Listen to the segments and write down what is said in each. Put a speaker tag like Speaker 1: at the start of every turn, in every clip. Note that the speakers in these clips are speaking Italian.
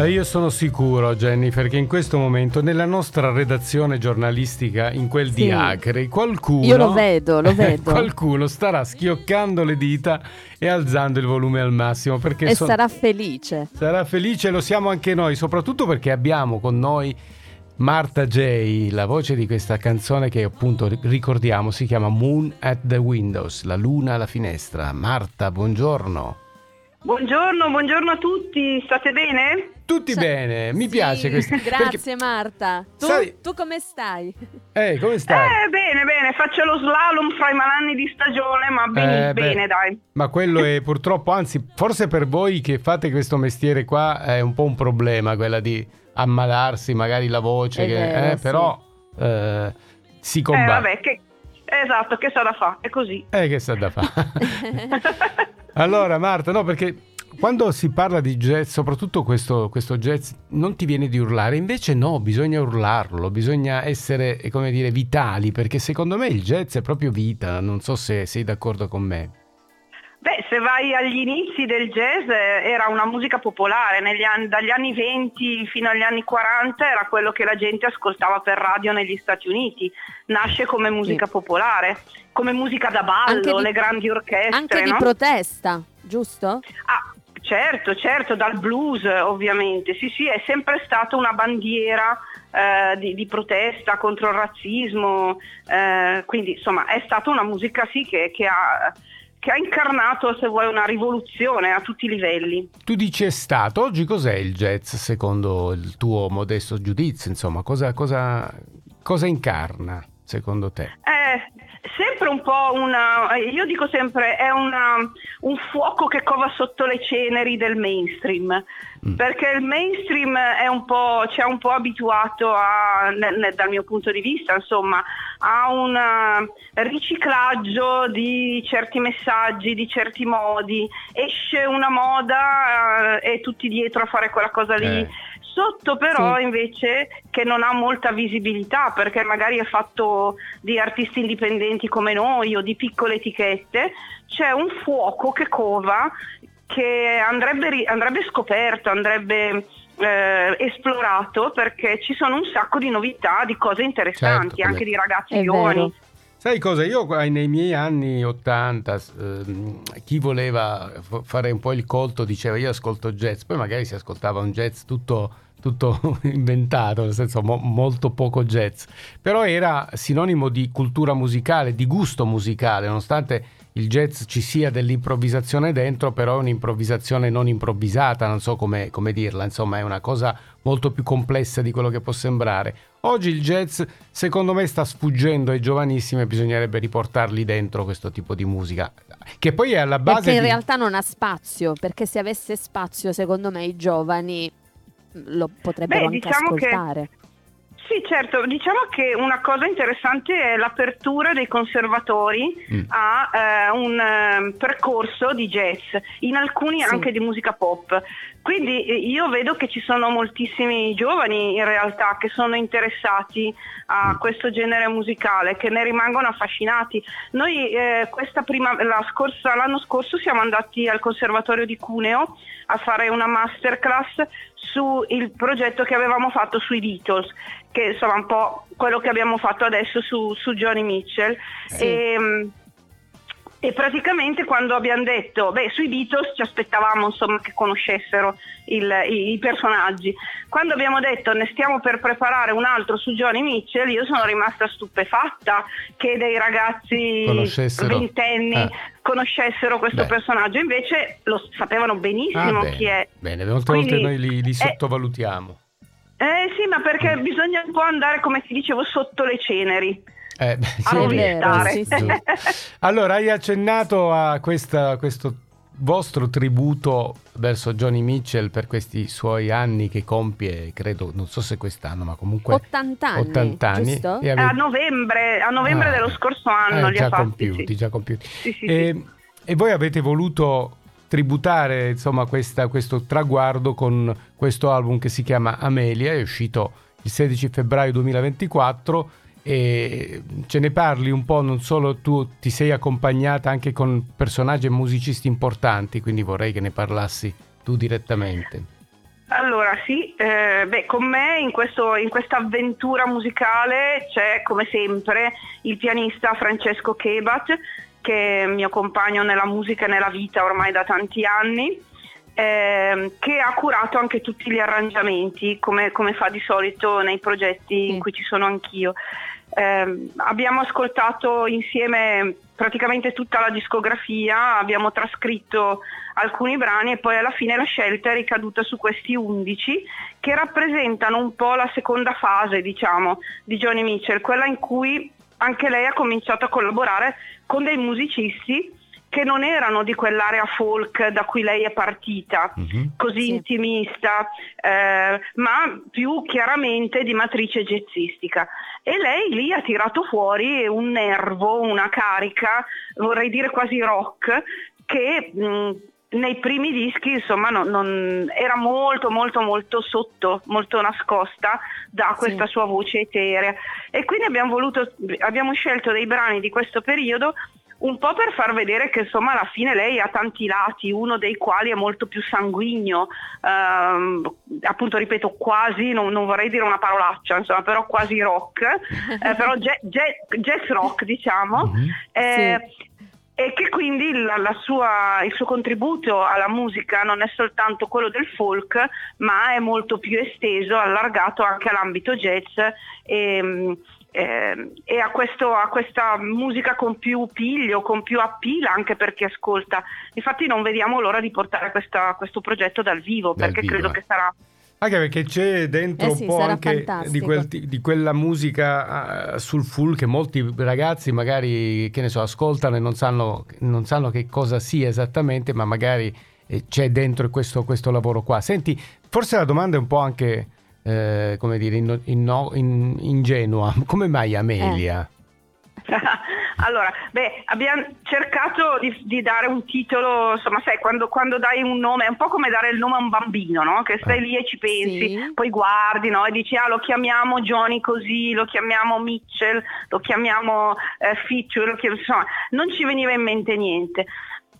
Speaker 1: Eh, io sono sicuro, Jennifer, che in questo momento nella nostra redazione giornalistica, in quel
Speaker 2: Sì.
Speaker 1: di Acre, qualcuno...
Speaker 2: Io lo vedo, lo vedo.
Speaker 1: qualcuno starà schioccando le dita e alzando il volume al massimo perché
Speaker 2: e
Speaker 1: so-
Speaker 2: sarà felice.
Speaker 1: sarà felice, lo siamo anche noi, soprattutto perché abbiamo con noi Marta J, la voce di questa canzone che appunto ricordiamo si chiama Moon at the Windows, la luna alla finestra. Marta, buongiorno.
Speaker 3: Buongiorno, buongiorno a tutti, state bene?
Speaker 1: Tutti
Speaker 2: Sa-
Speaker 1: bene, mi
Speaker 2: Sì,
Speaker 1: piace questo.
Speaker 2: Grazie Marta. Tu,
Speaker 1: Sai-
Speaker 2: tu come stai?
Speaker 1: Eh, come stai?
Speaker 3: Eh, bene, bene, faccio lo slalom fra i malanni di stagione, ma bene,
Speaker 1: Eh, beh,
Speaker 3: bene, dai.
Speaker 1: Ma quello è purtroppo, anzi, forse per voi che fate questo mestiere qua è un po' un problema, quella di ammalarsi magari la voce, che-
Speaker 2: vero,
Speaker 1: eh,
Speaker 2: sì.
Speaker 1: però eh, si
Speaker 3: Eh,
Speaker 1: combatte.
Speaker 3: vabbè, che... Esatto, che sa da fa, è così.
Speaker 1: Eh, che sta da fare. allora, Marta, no, perché quando si parla di jazz, soprattutto questo, questo jazz, non ti viene di urlare, invece no, bisogna urlarlo, bisogna essere, eh, come dire, vitali, perché secondo me il jazz è proprio vita, non so se sei d'accordo con me.
Speaker 3: Beh, se vai agli inizi del jazz eh, era una musica popolare, negli anni- dagli anni 20 fino agli anni 40 era quello che la gente ascoltava per radio negli Stati Uniti, nasce come musica
Speaker 2: Sì.
Speaker 3: popolare, come musica da ballo,
Speaker 2: di-
Speaker 3: le grandi orchestre,
Speaker 2: Anche di
Speaker 3: no?
Speaker 2: protesta, giusto?
Speaker 3: Ah, certo, certo, dal blues ovviamente, sì sì, è sempre stata una bandiera eh, di, di protesta contro il razzismo, eh, quindi insomma è stata una musica sì che, che ha, che ha incarnato, se vuoi, una rivoluzione a tutti i livelli.
Speaker 1: Tu dici è stato, oggi cos'è il jazz secondo il tuo modesto giudizio? Insomma, cosa, cosa, cosa incarna secondo te?
Speaker 3: È sempre un po' una, io dico sempre, è una, un fuoco che cova sotto le ceneri del mainstream,
Speaker 1: Mm.
Speaker 3: perché il mainstream è un po', ci ha un po' abituato a, ne- ne- dal mio punto di vista, insomma, a un eh, riciclaggio di certi messaggi, di certi modi, esce una moda eh, e tutti dietro a fare quella cosa lì.
Speaker 1: Eh.
Speaker 3: Sotto però
Speaker 2: Sì.
Speaker 3: invece che non ha molta visibilità perché magari è fatto di artisti indipendenti come noi o di piccole etichette, c'è un fuoco che cova che andrebbe, andrebbe scoperto, andrebbe eh, esplorato perché ci sono un sacco di novità, di cose interessanti,
Speaker 1: Certo,
Speaker 3: anche di ragazzi
Speaker 2: È
Speaker 3: giovani.
Speaker 2: vero.
Speaker 1: Sai cosa? Io eh, nei miei anni 80, ehm, chi voleva fare un po' il colto diceva io ascolto jazz, poi magari si ascoltava un jazz tutto, tutto inventato, nel senso mo- molto poco jazz, però era sinonimo di cultura musicale, di gusto musicale, nonostante il jazz ci sia dell'improvvisazione dentro, però è un'improvvisazione non improvvisata, non so come, come dirla, insomma è una cosa molto più complessa di quello che può sembrare. Oggi il jazz secondo me sta sfuggendo ai giovanissimi e bisognerebbe riportarli dentro questo tipo di musica, che poi è alla base
Speaker 2: Perché in
Speaker 1: di...
Speaker 2: realtà non ha spazio, perché se avesse spazio, secondo me, i giovani lo potrebbero
Speaker 3: Beh,
Speaker 2: anche
Speaker 3: diciamo che-
Speaker 2: ascoltare.
Speaker 3: Sì, certo, diciamo che una cosa interessante è l'apertura dei conservatori
Speaker 1: Mm.
Speaker 3: a eh, un eh, percorso di jazz, in alcuni
Speaker 2: Sì.
Speaker 3: anche di musica pop. Quindi eh, io vedo che ci sono moltissimi giovani in realtà che sono interessati a
Speaker 1: Mm.
Speaker 3: questo genere musicale, che ne rimangono affascinati. Noi eh, questa prima, la scorsa- l'anno scorso siamo andati al Conservatorio di Cuneo a fare una masterclass sul progetto che avevamo fatto sui Beatles, che insomma un po' quello che abbiamo fatto adesso su, su Johnny Mitchell.
Speaker 2: Sì.
Speaker 3: E, e praticamente quando abbiamo detto, beh, sui Beatles ci aspettavamo insomma, che conoscessero il- i, i personaggi. Quando abbiamo detto ne stiamo per preparare un altro su Johnny Mitchell, io sono rimasta stupefatta che dei ragazzi ventenni
Speaker 1: Ah.
Speaker 3: conoscessero questo
Speaker 1: Beh.
Speaker 3: personaggio, invece lo sapevano benissimo
Speaker 1: Ah, bene,
Speaker 3: chi è.
Speaker 1: Bene, molte volte noi li, li
Speaker 3: eh,
Speaker 1: sottovalutiamo.
Speaker 3: Eh sì, ma perché
Speaker 1: Mm.
Speaker 3: bisogna un po' andare, come ti dicevo, sotto le ceneri.
Speaker 1: Eh, beh,
Speaker 3: A
Speaker 1: è
Speaker 3: rovistare.
Speaker 2: sì, sì.
Speaker 1: Allora, hai accennato a questa- questo vostro tributo verso Johnny Mitchell per questi suoi anni che compie, credo, non so se quest'anno, ma comunque
Speaker 2: 80 anni,
Speaker 1: 80 anni.
Speaker 2: giusto?
Speaker 1: E
Speaker 3: a
Speaker 1: ave-
Speaker 3: novembre, a novembre
Speaker 1: Ah,
Speaker 3: dello scorso anno
Speaker 1: eh,
Speaker 3: li
Speaker 1: già
Speaker 3: ha fatti.
Speaker 1: compiuti,
Speaker 3: sì.
Speaker 1: già compiuti.
Speaker 3: Sì, sì,
Speaker 1: e,
Speaker 3: sì.
Speaker 1: e voi avete voluto tributare insomma questa- questo traguardo con questo album che si chiama Amelia, è uscito il 16 febbraio 2024 e ce ne parli un po', non solo tu ti sei accompagnata anche con personaggi e musicisti importanti, quindi vorrei che ne parlassi tu direttamente.
Speaker 3: Allora sì, eh, beh, con me in, questo, in questa avventura musicale c'è come sempre il pianista Francesco Kebat che è mio compagno nella musica e nella vita ormai da tanti anni, eh, che ha curato anche tutti gli arrangiamenti come, come fa di solito nei progetti in cui ci sono anch'io. Eh, abbiamo ascoltato insieme praticamente tutta la discografia, abbiamo trascritto alcuni brani e poi alla fine la scelta è ricaduta su questi 11 che rappresentano un po' la seconda fase, diciamo, di Johnny Mitchell, quella in cui anche lei ha cominciato a collaborare con dei musicisti che non erano di quell'area folk da cui lei è partita, uh-huh. così sì. intimista, eh, ma più chiaramente di matrice jazzistica. E lei lì ha tirato fuori un nervo, una carica, vorrei dire quasi rock, che mh, nei primi dischi insomma non, non, era molto molto molto sotto, molto nascosta da questa sì. sua voce eterea e quindi abbiamo, voluto, abbiamo scelto dei brani di questo periodo un po' per far vedere che insomma alla fine lei ha tanti lati, uno dei quali è molto più sanguigno, ehm, appunto ripeto quasi, non, non, vorrei dire una parolaccia, insomma, però quasi rock, eh, però jazz, jazz, rock diciamo. Mm-hmm. Eh, sì e che quindi la, la sua, il suo contributo alla musica non è soltanto quello del folk, ma è molto più esteso, allargato anche all'ambito jazz e, eh, e a, questo, a, questa musica con più piglio, con più appeal anche per chi ascolta. Infatti non vediamo l'ora di portare questa, questo progetto dal vivo, dal perché vivo, credo eh. che sarà
Speaker 1: anche perché c'è dentro eh sì, un po' anche di, quel, di, quella musica uh, sul full che molti ragazzi magari, che ne so, ascoltano e non sanno, non sanno che cosa sia esattamente, ma magari eh, c'è dentro questo, questo, lavoro qua. Senti, forse la domanda è un po' anche, eh, come dire, in, in, in, ingenua. Come mai Amelia?
Speaker 3: Eh. Allora, beh, abbiamo cercato di, di, dare un titolo, insomma, sai, quando, quando, dai un nome è un po' come dare il nome a un bambino, no? Che stai lì e ci pensi, sì. poi guardi, no? E dici, ah, lo chiamiamo Johnny così, lo chiamiamo Mitchell, lo chiamiamo eh, Feature, lo chiamiamo, insomma, non ci veniva in mente niente.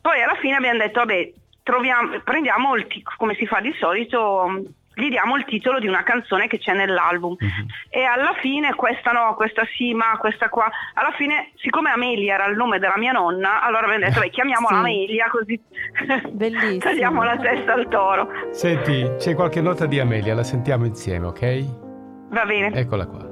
Speaker 3: Poi alla fine abbiamo detto, vabbè, troviamo, prendiamo il, come si fa di solito gli diamo il titolo di una canzone che c'è nell'album uh-huh. e alla fine questa no, questa sì, ma questa qua, alla fine siccome Amelia era il nome della mia nonna, allora abbiamo detto beh chiamiamola sì. Amelia così tagliamo la testa al toro.
Speaker 1: Senti, c'è qualche nota di Amelia, la sentiamo insieme, ok?
Speaker 3: Va bene.
Speaker 1: Eccola qua.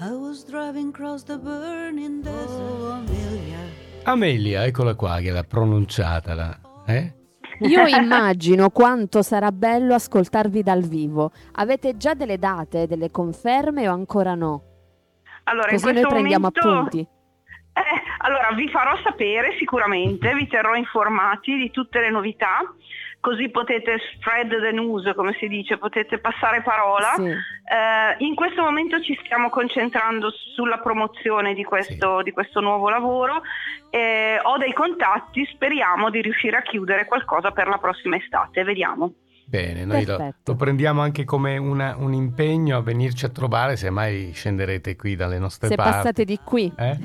Speaker 1: I was driving across the burning desert. Oh, Amelia. Amelia, eccola qua che l'ha pronunciata, la, eh?
Speaker 2: Io immagino quanto sarà bello ascoltarvi dal vivo. Avete già delle date, delle conferme o ancora no?
Speaker 3: Allora, Così noi prendiamo momento... appunti. Eh, allora, vi farò sapere sicuramente, vi terrò informati di tutte le novità così potete spread the news, come si dice, potete passare parola. Sì. Eh, in questo momento ci stiamo concentrando sulla promozione di questo, sì. di questo nuovo lavoro. Eh, ho dei contatti, speriamo di riuscire a chiudere qualcosa per la prossima estate, vediamo.
Speaker 1: Bene, noi lo, lo, prendiamo anche come una, un impegno a venirci a trovare se mai scenderete qui dalle nostre
Speaker 2: se
Speaker 1: parti.
Speaker 2: Se passate di qui.
Speaker 1: Eh?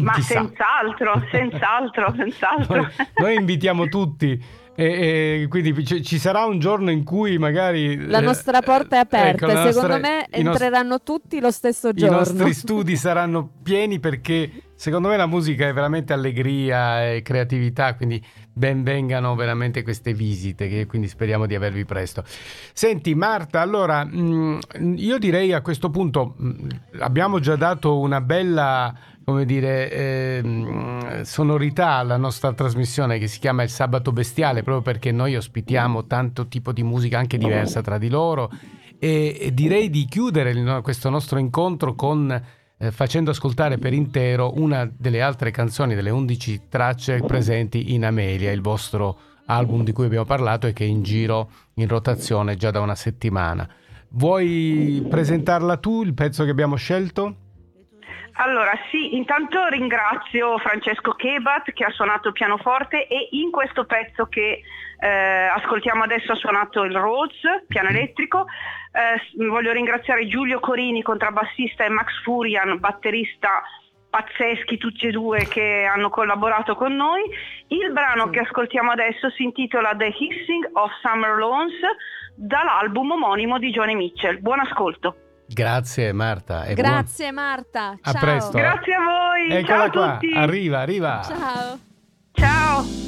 Speaker 3: Ma Chissà. senz'altro, senz'altro, senz'altro.
Speaker 1: Noi, noi invitiamo tutti e, e quindi c- ci sarà un giorno in cui magari
Speaker 2: la nostra porta è ecco, aperta. Ecco, Secondo nostra, me entreranno nost- tutti lo stesso giorno.
Speaker 1: I nostri studi saranno pieni perché secondo me la musica è veramente allegria e creatività. Quindi ben vengano veramente queste visite. Che quindi speriamo di avervi presto. Senti, Marta, allora mh, mm, io direi a questo punto mh, mm, abbiamo già dato una bella come dire, eh, sonorità alla nostra trasmissione che si chiama Il Sabato Bestiale, proprio perché noi ospitiamo tanto tipo di musica anche diversa tra di loro e, e direi di chiudere il, questo nostro incontro con eh, facendo ascoltare per intero una delle altre canzoni delle 11 tracce presenti in Amelia, il vostro album di cui abbiamo parlato e che è in giro in rotazione già da una settimana. Vuoi presentarla tu, il pezzo che abbiamo scelto?
Speaker 3: Allora sì, intanto ringrazio Francesco Kebat che ha suonato il pianoforte e in questo pezzo che eh, ascoltiamo adesso ha suonato il Rhodes, piano elettrico. Eh, voglio ringraziare Giulio Corini, contrabbassista, e Max Furian, batterista pazzeschi tutti e due che hanno collaborato con noi. Il brano che ascoltiamo adesso si intitola The Hissing of Summer Lawns dall'album omonimo di Johnny Mitchell. Buon ascolto.
Speaker 1: Grazie Marta.
Speaker 2: E Grazie buon... Marta.
Speaker 1: Ciao. A presto.
Speaker 3: Grazie a voi.
Speaker 1: Eccola
Speaker 3: Ciao a
Speaker 1: qua.
Speaker 3: Tutti.
Speaker 1: Arriva, arriva. Ciao.
Speaker 2: Ciao.